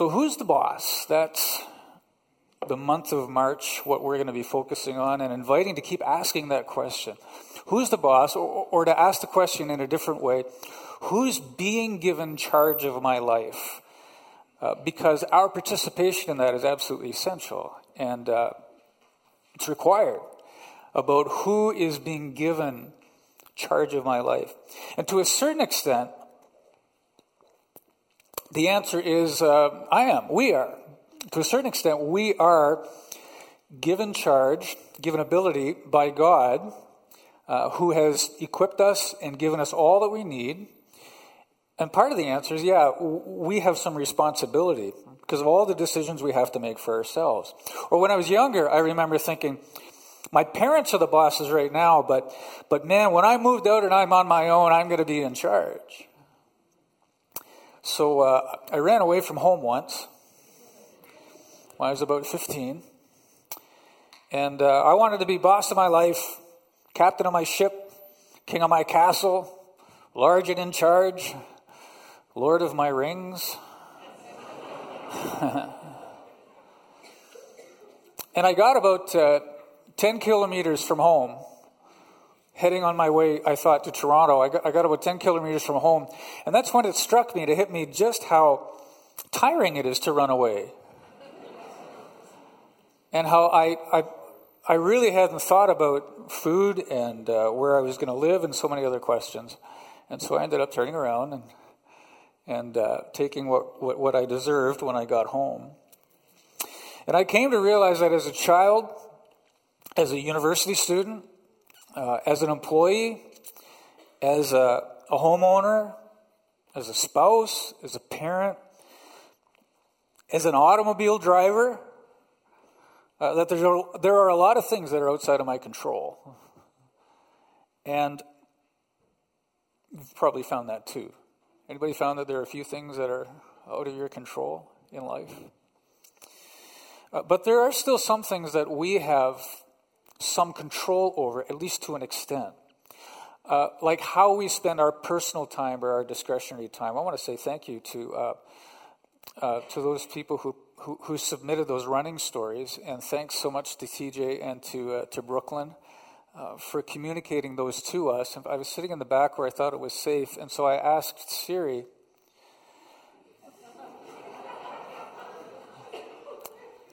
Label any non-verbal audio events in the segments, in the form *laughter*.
So, who's the boss? That's the month of March, what we're going to be focusing on, and inviting to keep asking that question. Who's the boss? Or, or to ask the question in a different way, who's being given charge of my life? Uh, because our participation in that is absolutely essential and uh, it's required about who is being given charge of my life. And to a certain extent, the answer is uh, I am. We are. To a certain extent, we are given charge, given ability by God, uh, who has equipped us and given us all that we need. And part of the answer is yeah, we have some responsibility because of all the decisions we have to make for ourselves. Or when I was younger, I remember thinking, my parents are the bosses right now, but, but man, when I moved out and I'm on my own, I'm going to be in charge. So uh, I ran away from home once when I was about 15. And uh, I wanted to be boss of my life, captain of my ship, king of my castle, large and in charge, lord of my rings. *laughs* and I got about uh, 10 kilometers from home, heading on my way, I thought, to Toronto. I got, I got about 10 kilometers from home. And that's when it struck me to hit me just how tiring it is to run away. and how I, I, I really hadn't thought about food and uh, where I was going to live and so many other questions. And so I ended up turning around and, and uh, taking what, what, what I deserved when I got home. And I came to realize that as a child, as a university student, uh, as an employee, as a, a, homeowner, as a spouse, as a parent, as an automobile driver, uh, that there's a, there are a lot of things that are outside of my control. And you've probably found that too. Anybody found that there are a few things that are out of your control in life? Uh, but there are still some things that we have some control over, at least to an extent. Uh, like how we spend our personal time or our discretionary time. I want to say thank you to uh, uh, to those people who, who, who submitted those running stories, and thanks so much to TJ and to uh, to Brooklyn uh, for communicating those to us. I was sitting in the back where I thought it was safe, and so I asked Siri.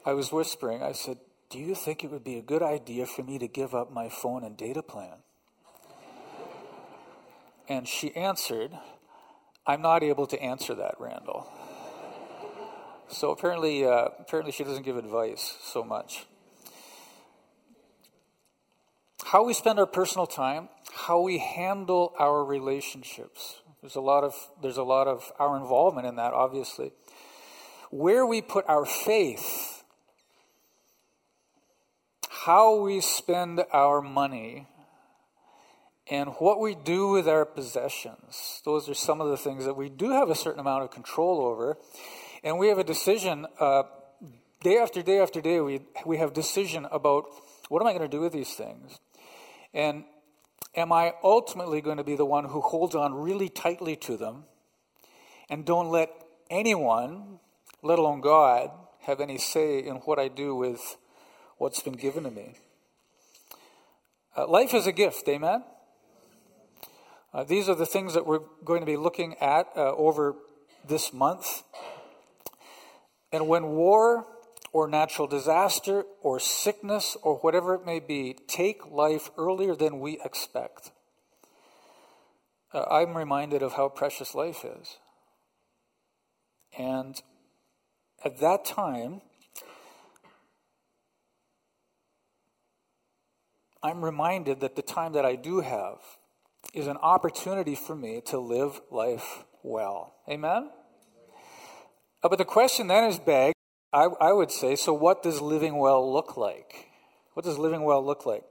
I was whispering. I said, do you think it would be a good idea for me to give up my phone and data plan? And she answered, I'm not able to answer that, Randall. So apparently, uh, apparently she doesn't give advice so much. How we spend our personal time, how we handle our relationships. There's a lot of there's a lot of our involvement in that, obviously. Where we put our faith how we spend our money and what we do with our possessions. Those are some of the things that we do have a certain amount of control over. And we have a decision uh, day after day after day, we, we have decision about what am I going to do with these things? And am I ultimately going to be the one who holds on really tightly to them and don't let anyone, let alone God, have any say in what I do with what's been given to me. Uh, life is a gift, amen? Uh, these are the things that we're going to be looking at uh, over this month. And when war or natural disaster or sickness or whatever it may be take life earlier than we expect, uh, I'm reminded of how precious life is. And at that time, I'm reminded that the time that I do have is an opportunity for me to live life well. Amen? Uh, but the question then is begged, I, I would say, so what does living well look like? What does living well look like?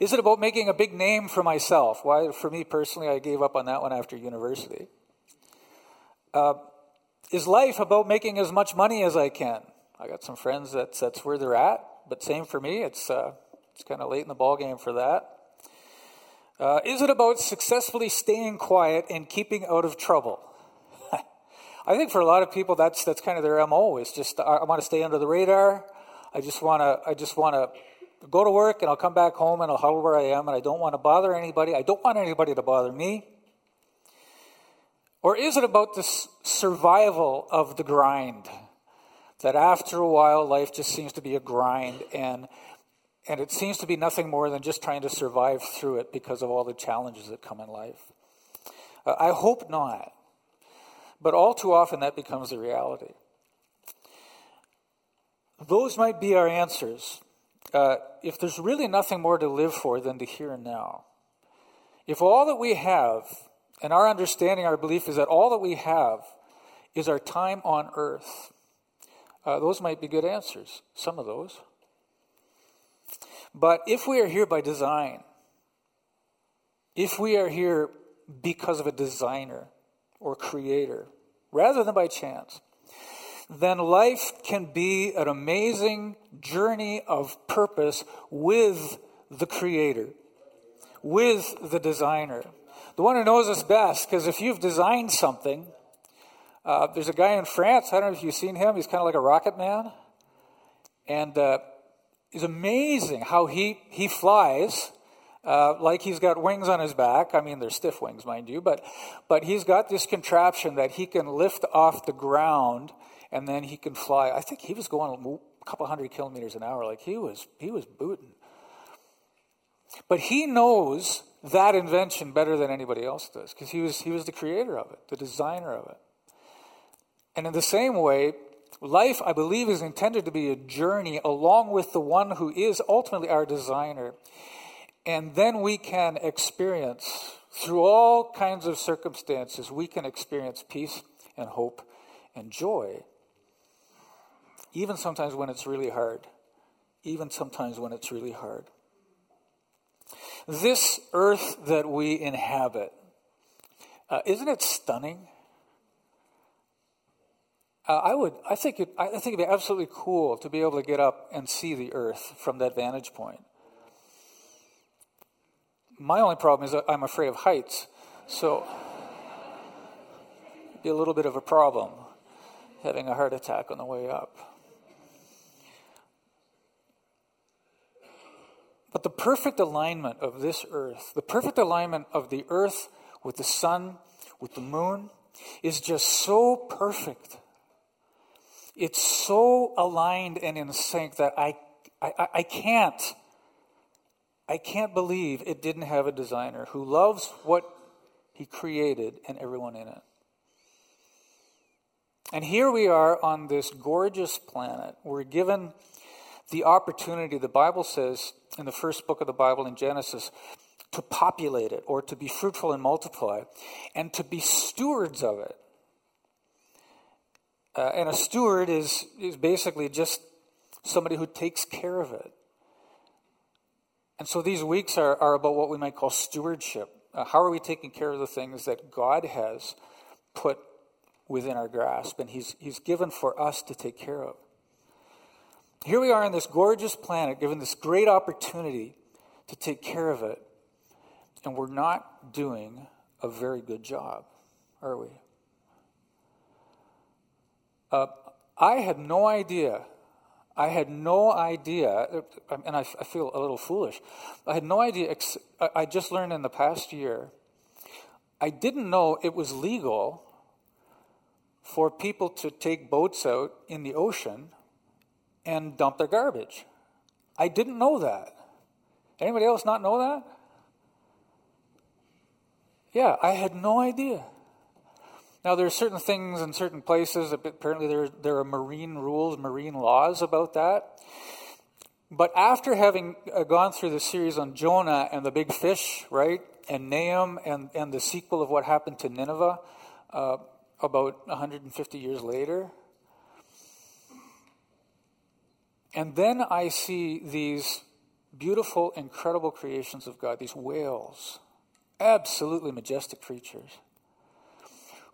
Is it about making a big name for myself? Why, for me personally, I gave up on that one after university. Uh, is life about making as much money as I can? I got some friends that that's where they're at, but same for me. It's uh, it's kind of late in the ball game for that. Uh, is it about successfully staying quiet and keeping out of trouble? *laughs* I think for a lot of people, that's that's kind of their mo. It's just I, I want to stay under the radar. I just want to I just want to go to work and I'll come back home and I'll huddle where I am and I don't want to bother anybody. I don't want anybody to bother me. Or is it about the survival of the grind? That after a while, life just seems to be a grind and and it seems to be nothing more than just trying to survive through it because of all the challenges that come in life. Uh, I hope not. But all too often that becomes the reality. Those might be our answers. Uh, if there's really nothing more to live for than the here and now, if all that we have, and our understanding, our belief is that all that we have is our time on earth, uh, those might be good answers, some of those. But if we are here by design, if we are here because of a designer or creator, rather than by chance, then life can be an amazing journey of purpose with the creator, with the designer, the one who knows us best. Because if you've designed something, uh, there's a guy in France, I don't know if you've seen him, he's kind of like a rocket man. And uh, it's amazing how he, he flies. Uh, like he's got wings on his back. I mean, they're stiff wings, mind you, but but he's got this contraption that he can lift off the ground and then he can fly. I think he was going a couple hundred kilometers an hour. Like he was he was booting. But he knows that invention better than anybody else does because he was he was the creator of it, the designer of it. And in the same way, Life, I believe, is intended to be a journey along with the one who is ultimately our designer. And then we can experience, through all kinds of circumstances, we can experience peace and hope and joy. Even sometimes when it's really hard. Even sometimes when it's really hard. This earth that we inhabit, uh, isn't it stunning? Uh, I would, I think, it, I think it'd be absolutely cool to be able to get up and see the Earth from that vantage point. My only problem is I'm afraid of heights, so it'd be a little bit of a problem having a heart attack on the way up. But the perfect alignment of this earth, the perfect alignment of the earth with the sun, with the moon, is just so perfect it's so aligned and in sync that I, I, I can't, I can't believe it didn't have a designer who loves what he created and everyone in it. And here we are on this gorgeous planet. We're given the opportunity, the Bible says in the first book of the Bible in Genesis, to populate it or to be fruitful and multiply and to be stewards of it. Uh, and a steward is, is basically just somebody who takes care of it. And so these weeks are, are about what we might call stewardship. Uh, how are we taking care of the things that God has put within our grasp and he's, he's given for us to take care of? Here we are on this gorgeous planet, given this great opportunity to take care of it, and we're not doing a very good job, are we? Uh, I had no idea. I had no idea, and I, I feel a little foolish. I had no idea. I just learned in the past year. I didn't know it was legal for people to take boats out in the ocean and dump their garbage. I didn't know that. Anybody else not know that? Yeah, I had no idea. Now, there are certain things in certain places, apparently, there, there are marine rules, marine laws about that. But after having uh, gone through the series on Jonah and the big fish, right, and Nahum and, and the sequel of what happened to Nineveh uh, about 150 years later, and then I see these beautiful, incredible creations of God, these whales, absolutely majestic creatures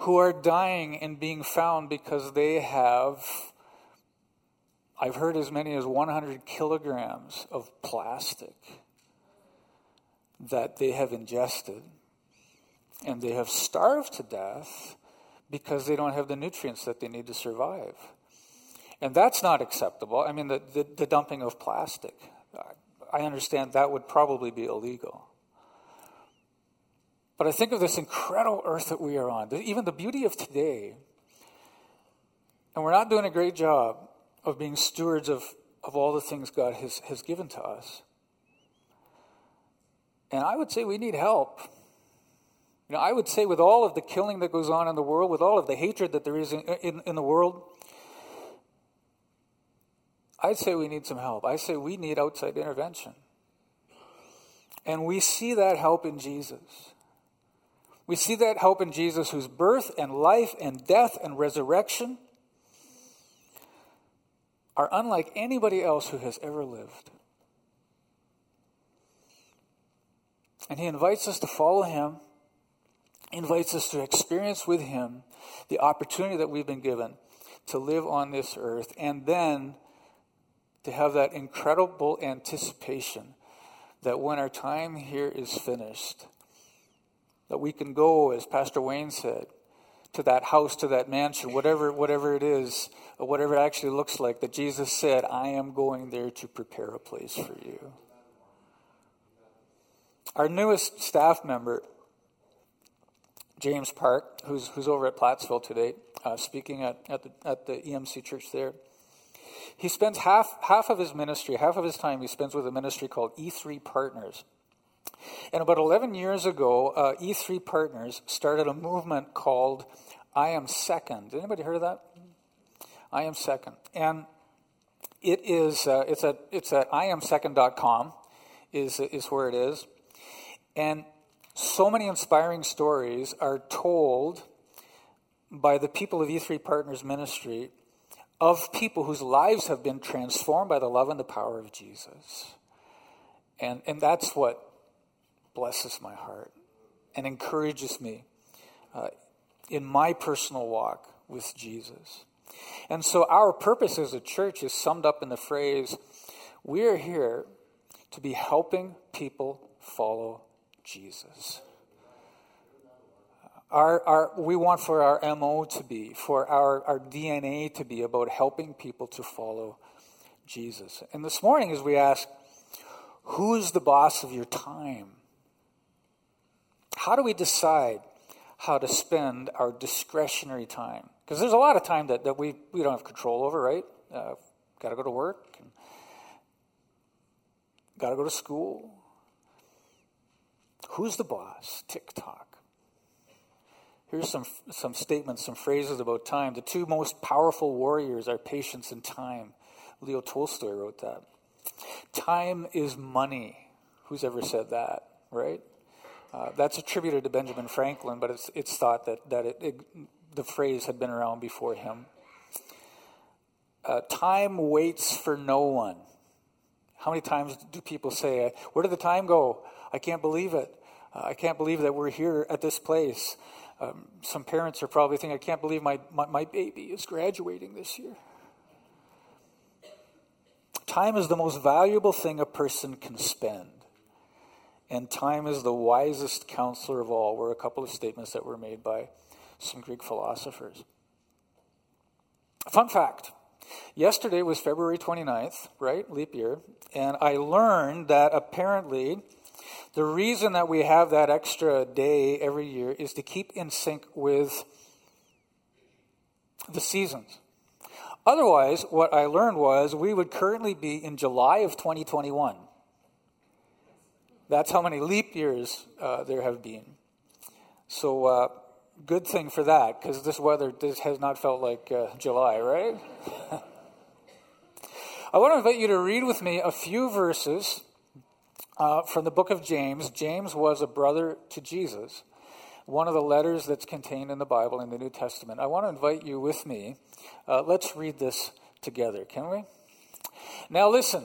who are dying and being found because they have, I've heard as many as 100 kilograms of plastic that they have ingested. And they have starved to death because they don't have the nutrients that they need to survive. And that's not acceptable. I mean, the, the, the dumping of plastic. I understand that would probably be illegal. But I think of this incredible earth that we are on, even the beauty of today. And we're not doing a great job of being stewards of, of all the things God has, has given to us. And I would say we need help. You know, I would say with all of the killing that goes on in the world, with all of the hatred that there is in, in, in the world, I'd say we need some help. I say we need outside intervention. And we see that help in Jesus. We see that hope in Jesus, whose birth and life and death and resurrection are unlike anybody else who has ever lived. And he invites us to follow him, invites us to experience with him the opportunity that we've been given to live on this earth and then to have that incredible anticipation that when our time here is finished, that we can go, as Pastor Wayne said, to that house, to that mansion, whatever, whatever it is, whatever it actually looks like, that Jesus said, I am going there to prepare a place for you. Our newest staff member, James Park, who's, who's over at Plattsville today, uh, speaking at, at, the, at the EMC church there, he spends half, half of his ministry, half of his time he spends with a ministry called E3 Partners. And about 11 years ago, uh, E3 Partners started a movement called I Am Second. Anybody heard of that? I Am Second. And it is, uh, it's, at, it's at iamsecond.com is, is where it is. And so many inspiring stories are told by the people of E3 Partners Ministry of people whose lives have been transformed by the love and the power of Jesus. And, and that's what blesses my heart and encourages me uh, in my personal walk with Jesus. And so, our purpose as a church is summed up in the phrase we are here to be helping people follow Jesus. Our, our, we want for our MO to be, for our, our DNA to be about helping people to follow Jesus. And this morning, as we ask, who is the boss of your time? How do we decide how to spend our discretionary time? Because there's a lot of time that, that we, we don't have control over, right? Uh, Got to go to work, got to go to school. Who's the boss? TikTok. Here's some, some statements, some phrases about time. The two most powerful warriors are patience and time. Leo Tolstoy wrote that. Time is money. Who's ever said that, right? Uh, that's attributed to Benjamin Franklin, but it's, it's thought that, that it, it, the phrase had been around before him. Uh, time waits for no one. How many times do people say, Where did the time go? I can't believe it. Uh, I can't believe that we're here at this place. Um, some parents are probably thinking, I can't believe my, my, my baby is graduating this year. Time is the most valuable thing a person can spend. And time is the wisest counselor of all, were a couple of statements that were made by some Greek philosophers. Fun fact yesterday was February 29th, right? Leap year. And I learned that apparently the reason that we have that extra day every year is to keep in sync with the seasons. Otherwise, what I learned was we would currently be in July of 2021. That's how many leap years uh, there have been. So, uh, good thing for that, because this weather this has not felt like uh, July, right? *laughs* I want to invite you to read with me a few verses uh, from the book of James. James was a brother to Jesus, one of the letters that's contained in the Bible in the New Testament. I want to invite you with me. Uh, let's read this together, can we? Now, listen.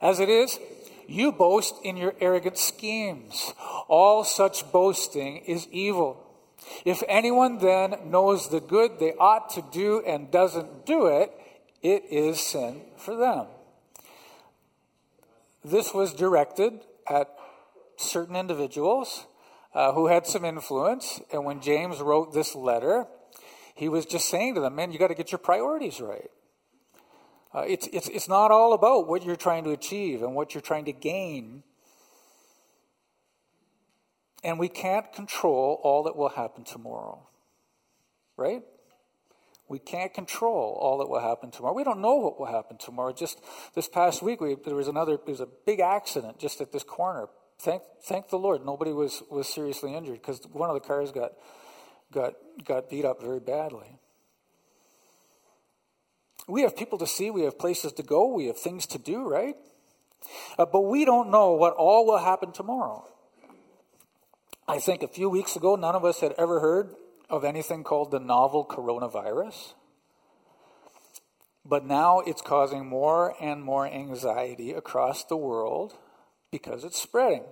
As it is, you boast in your arrogant schemes. All such boasting is evil. If anyone then knows the good they ought to do and doesn't do it, it is sin for them. This was directed at certain individuals uh, who had some influence. And when James wrote this letter, he was just saying to them, man, you got to get your priorities right. Uh, it's, it's, it's not all about what you're trying to achieve and what you're trying to gain. And we can't control all that will happen tomorrow. Right? We can't control all that will happen tomorrow. We don't know what will happen tomorrow. Just this past week, we, there was another, there was a big accident just at this corner. Thank, thank the Lord, nobody was, was seriously injured because one of the cars got, got, got beat up very badly. We have people to see, we have places to go, we have things to do, right? Uh, but we don't know what all will happen tomorrow. I think a few weeks ago, none of us had ever heard of anything called the novel coronavirus. But now it's causing more and more anxiety across the world because it's spreading.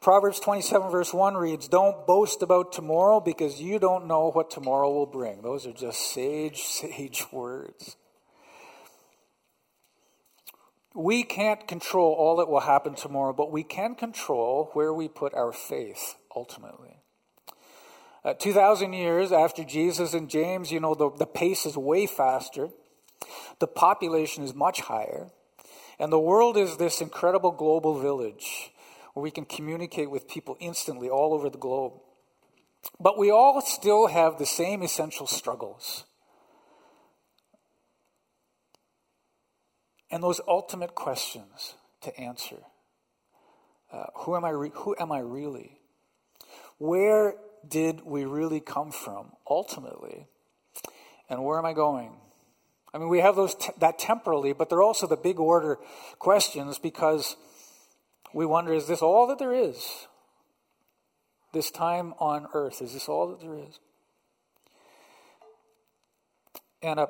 Proverbs 27, verse 1 reads, Don't boast about tomorrow because you don't know what tomorrow will bring. Those are just sage, *laughs* sage words. We can't control all that will happen tomorrow, but we can control where we put our faith ultimately. Uh, 2,000 years after Jesus and James, you know, the, the pace is way faster, the population is much higher, and the world is this incredible global village where we can communicate with people instantly all over the globe. But we all still have the same essential struggles. And those ultimate questions to answer. Uh, who, am I re- who am I really? Where did we really come from ultimately? And where am I going? I mean, we have those te- that temporally, but they're also the big order questions because we wonder is this all that there is? This time on earth, is this all that there is? And a,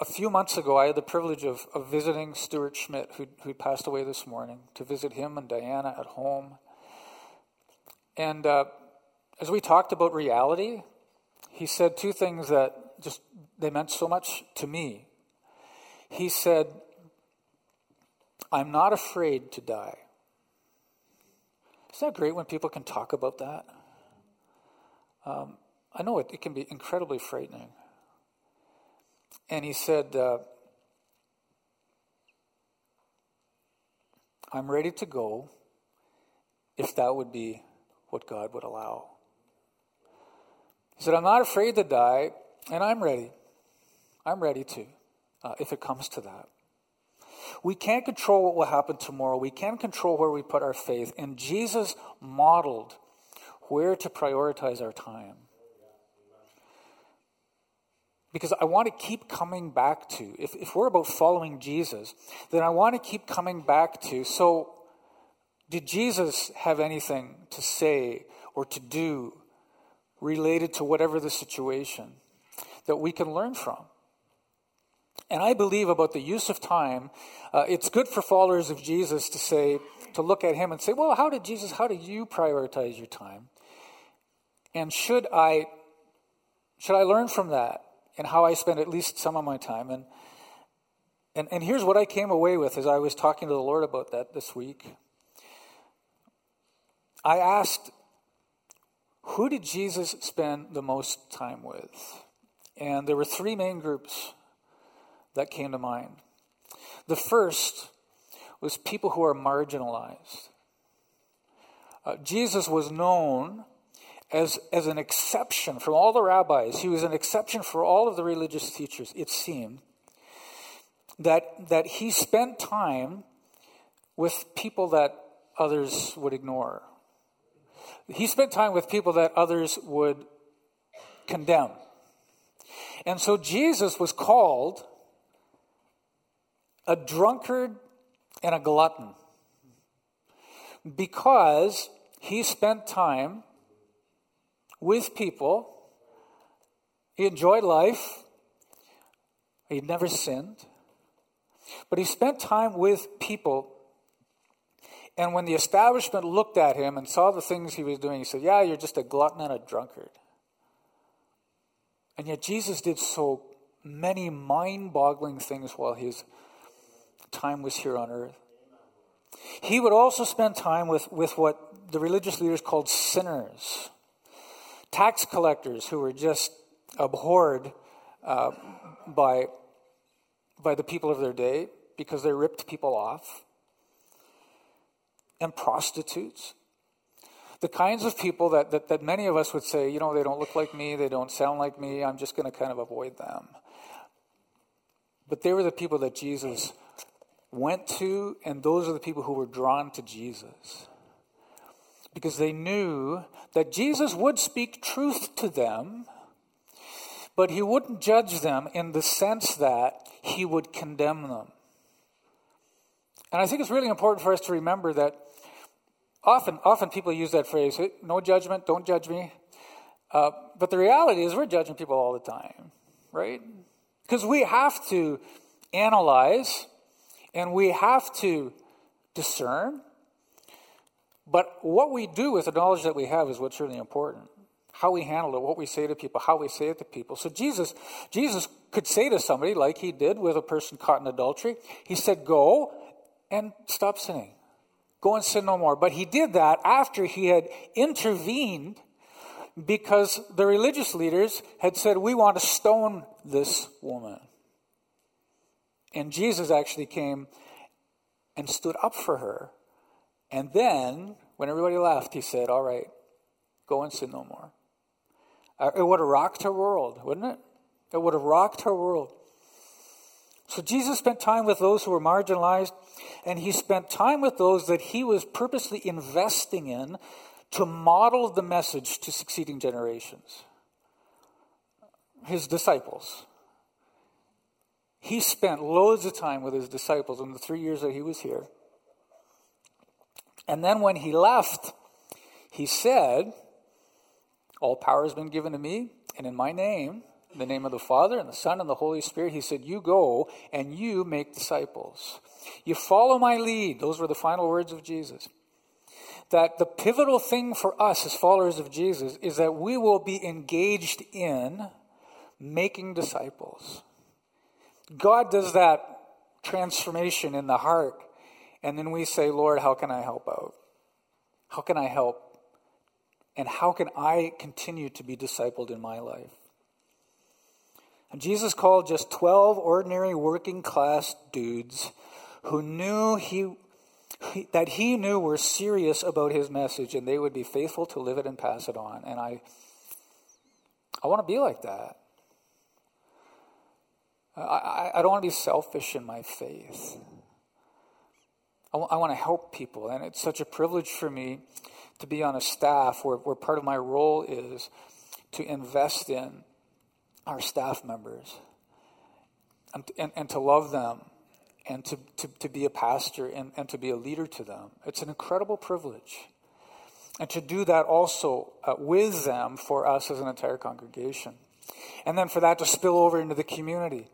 a few months ago, I had the privilege of, of visiting Stuart Schmidt, who passed away this morning, to visit him and Diana at home. And uh, as we talked about reality, he said two things that just they meant so much to me. He said, I'm not afraid to die. Isn't that great when people can talk about that? Um, I know it, it can be incredibly frightening. And he said, uh, I'm ready to go if that would be what God would allow. He said, I'm not afraid to die, and I'm ready. I'm ready to, uh, if it comes to that. We can't control what will happen tomorrow. We can control where we put our faith. And Jesus modeled where to prioritize our time. Because I want to keep coming back to, if, if we're about following Jesus, then I want to keep coming back to, so did Jesus have anything to say or to do related to whatever the situation that we can learn from? And I believe about the use of time, uh, it's good for followers of Jesus to say, to look at him and say, well, how did Jesus, how did you prioritize your time? And should I, should I learn from that and how I spend at least some of my time? And, and, and here's what I came away with as I was talking to the Lord about that this week. I asked, who did Jesus spend the most time with? And there were three main groups that came to mind. The first was people who are marginalized. Uh, Jesus was known as, as an exception from all the rabbis. He was an exception for all of the religious teachers, it seemed, that, that he spent time with people that others would ignore. He spent time with people that others would condemn. And so Jesus was called a drunkard and a glutton because he spent time with people He enjoyed life. He'd never sinned. But he spent time with people. And when the establishment looked at him and saw the things he was doing, he said, Yeah, you're just a glutton and a drunkard. And yet Jesus did so many mind boggling things while his time was here on earth. He would also spend time with, with what the religious leaders called sinners, tax collectors who were just abhorred uh, by, by the people of their day because they ripped people off, and prostitutes. The kinds of people that, that, that many of us would say, you know, they don't look like me, they don't sound like me, I'm just going to kind of avoid them. But they were the people that Jesus went to, and those are the people who were drawn to Jesus. Because they knew that Jesus would speak truth to them, but he wouldn't judge them in the sense that he would condemn them. And I think it's really important for us to remember that often, often people use that phrase, no judgment, don't judge me. Uh, but the reality is, we're judging people all the time, right? Because we have to analyze and we have to discern. But what we do with the knowledge that we have is what's really important. How we handle it, what we say to people, how we say it to people. So Jesus, Jesus could say to somebody, like he did with a person caught in adultery, he said, Go and stop sinning. Go and sin no more. But he did that after he had intervened because the religious leaders had said, We want to stone this woman. And Jesus actually came and stood up for her. And then, when everybody left, he said, All right, go and sin no more. Uh, it would have rocked her world, wouldn't it? It would have rocked her world. So Jesus spent time with those who were marginalized, and he spent time with those that he was purposely investing in to model the message to succeeding generations. His disciples. He spent loads of time with his disciples in the three years that he was here. And then when he left, he said, All power has been given to me, and in my name, in the name of the Father and the Son and the Holy Spirit, he said, You go and you make disciples. You follow my lead. Those were the final words of Jesus. That the pivotal thing for us as followers of Jesus is that we will be engaged in making disciples. God does that transformation in the heart, and then we say, Lord, how can I help out? How can I help? And how can I continue to be discipled in my life? And Jesus called just 12 ordinary working class dudes who knew he, that he knew were serious about his message and they would be faithful to live it and pass it on. And I I want to be like that. I, I don't want to be selfish in my faith. I, w- I want to help people. And it's such a privilege for me to be on a staff where, where part of my role is to invest in our staff members and, and, and to love them and to, to, to be a pastor and, and to be a leader to them. It's an incredible privilege. And to do that also uh, with them for us as an entire congregation. And then for that to spill over into the community,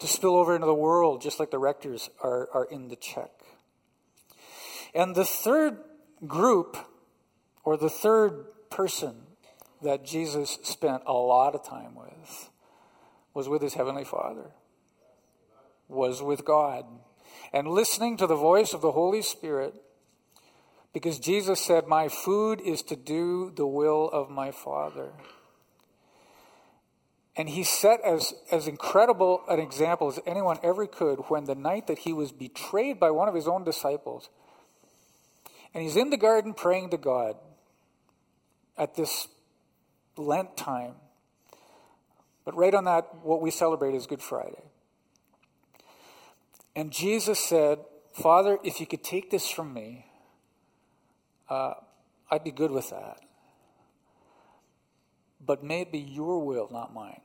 to spill over into the world, just like the rectors are, are in the check. And the third group, or the third person that Jesus spent a lot of time with was with his Heavenly Father, was with God, and listening to the voice of the Holy Spirit because Jesus said, My food is to do the will of my Father. And he set as, as incredible an example as anyone ever could when the night that he was betrayed by one of his own disciples, and he's in the garden praying to God at this Lent time. But right on that, what we celebrate is Good Friday. And Jesus said, Father, if you could take this from me, uh, I'd be good with that. But may it be your will, not mine.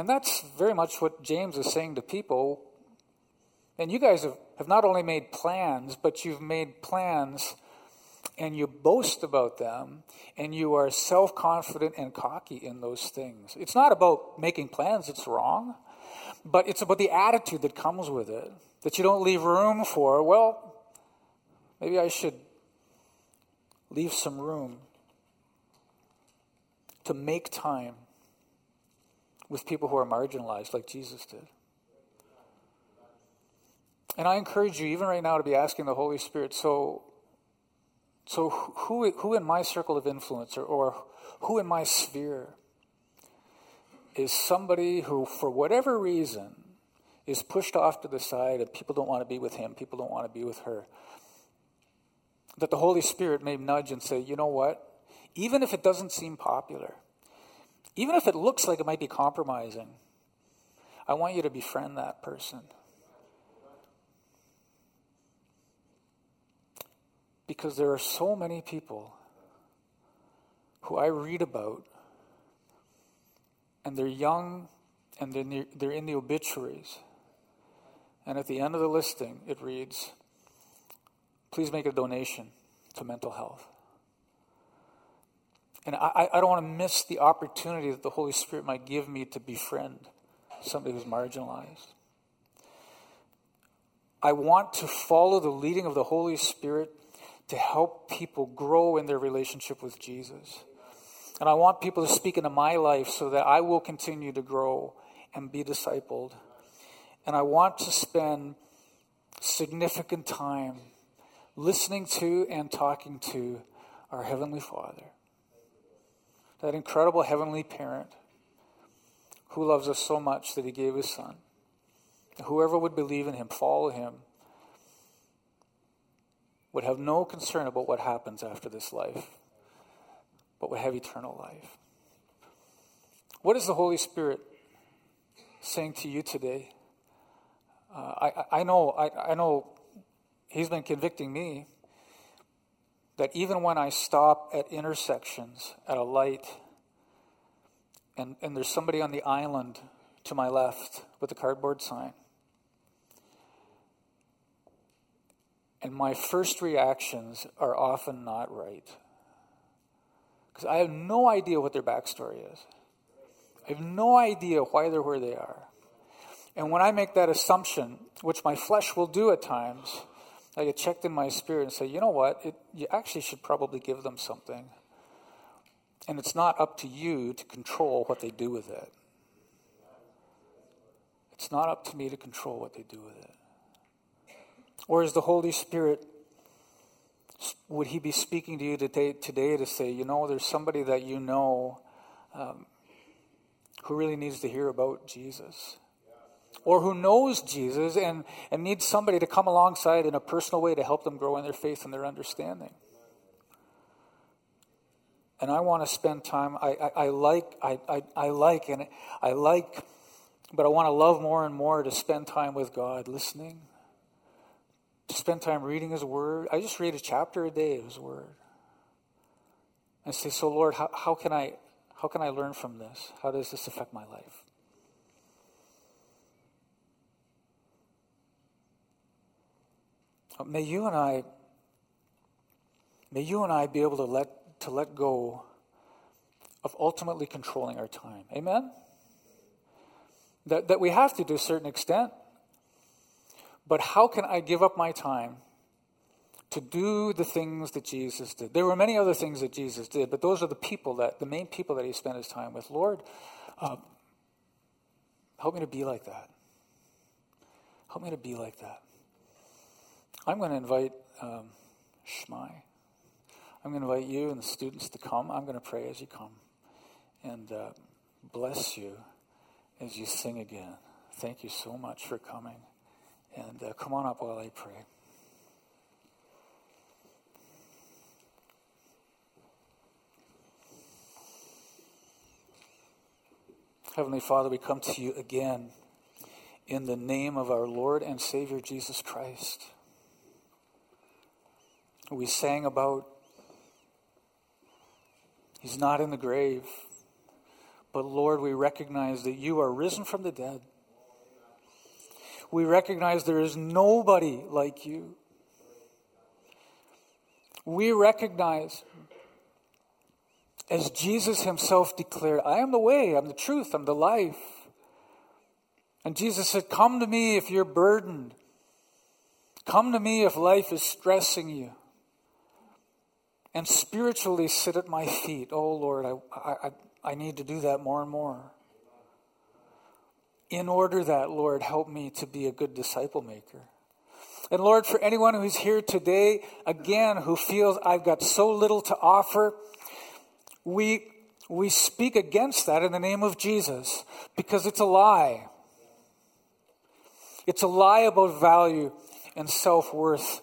And that's very much what James is saying to people. And you guys have, have not only made plans, but you've made plans and you boast about them and you are self confident and cocky in those things. It's not about making plans, it's wrong, but it's about the attitude that comes with it that you don't leave room for. Well, maybe I should leave some room to make time with people who are marginalized, like Jesus did. And I encourage you, even right now, to be asking the Holy Spirit so, so who, who in my circle of influence or, or who in my sphere is somebody who, for whatever reason, is pushed off to the side and people don't want to be with him, people don't want to be with her? That the Holy Spirit may nudge and say, you know what? Even if it doesn't seem popular, even if it looks like it might be compromising, I want you to befriend that person. Because there are so many people who I read about, and they're young and they're, near, they're in the obituaries. And at the end of the listing, it reads, Please make a donation to mental health. And I, I don't want to miss the opportunity that the Holy Spirit might give me to befriend somebody who's marginalized. I want to follow the leading of the Holy Spirit to help people grow in their relationship with Jesus. And I want people to speak into my life so that I will continue to grow and be discipled. And I want to spend significant time listening to and talking to our Heavenly Father, that incredible Heavenly Parent who loves us so much that He gave His Son. Whoever would believe in Him, follow Him, would have no concern about what happens after this life, but would have eternal life. What is the Holy Spirit saying to you today? Uh, I, I know, I, I know He's been convicting me that even when I stop at intersections at a light and, and there's somebody on the island to my left with a cardboard sign, And my first reactions are often not right. Because I have no idea what their backstory is. I have no idea why they're where they are. And when I make that assumption, which my flesh will do at times, I get checked in my spirit and say, you know what? It, you actually should probably give them something. And it's not up to you to control what they do with it. It's not up to me to control what they do with it. Or is the Holy Spirit, would He be speaking to you today, today to say, you know, there's somebody that you know um, who really needs to hear about Jesus? Or who knows Jesus and, and needs somebody to come alongside in a personal way to help them grow in their faith and their understanding? and I want to spend time. I, I, I, like, I, I, I like, and I like, but I want to love more and more to spend time with God, listening, to spend time reading His Word. I just read a chapter a day of His Word. And say, so Lord, how, how can I how can I learn from this? How does this affect my life? May you and I may you and I be able to let to let go of ultimately controlling our time. Amen? That, that we have to to a certain extent. But how can I give up my time to do the things that Jesus did? There were many other things that Jesus did, but those are the people that, the main people that he spent his time with. Lord, uh, help me to be like that. Help me to be like that. I'm going to invite um, Shmai. I'm going to invite you and the students to come. I'm going to pray as you come. And uh, bless you as you sing again. Thank you so much for coming. And uh, come on up while I pray. Heavenly Father, we come to you again in the name of our Lord and Savior Jesus Christ. We sang about He's not in the grave, but Lord, we recognize that you are risen from the dead we recognize there is nobody like you. we recognize, as Jesus himself declared, I am the way, I'm the truth, I'm the life. And Jesus said, Come to me if you're burdened. Come to me if life is stressing you. And spiritually sit at my feet. Oh Lord, I, I, I need to do that more and more. In order that, Lord, help me to be a good disciple maker. And Lord, for anyone who's here today, again, who feels I've got so little to offer, we, we speak against that in the name of Jesus because it's a lie. It's a lie about value and self worth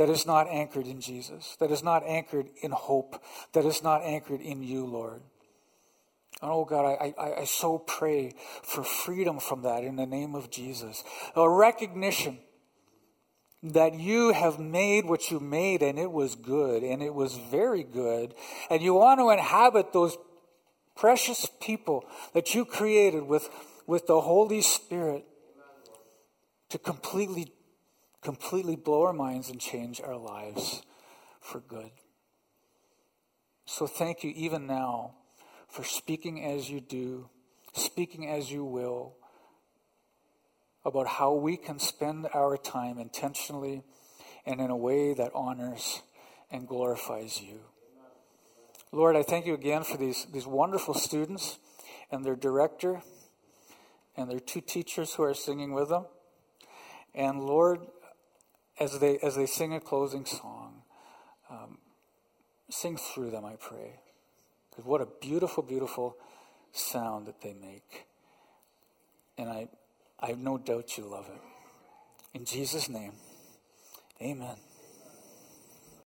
that is not anchored in Jesus, that is not anchored in hope, that is not anchored in you, Lord. And oh God, I, I, I so pray for freedom from that in the name of Jesus. A recognition that you have made what you made and it was good and it was very good. And you want to inhabit those precious people that you created with, with the Holy Spirit to completely, completely blow our minds and change our lives for good. So thank you even now for speaking as you do, speaking as you will about how we can spend our time intentionally and in a way that honors and glorifies you. Lord, I thank you again for these, these wonderful students and their director and their two teachers who are singing with them. And Lord, as they, as they sing a closing song, um, sing through them, I pray. Because what a beautiful, beautiful sound that they make. And I, I have no doubt you love it. In Jesus' name, amen.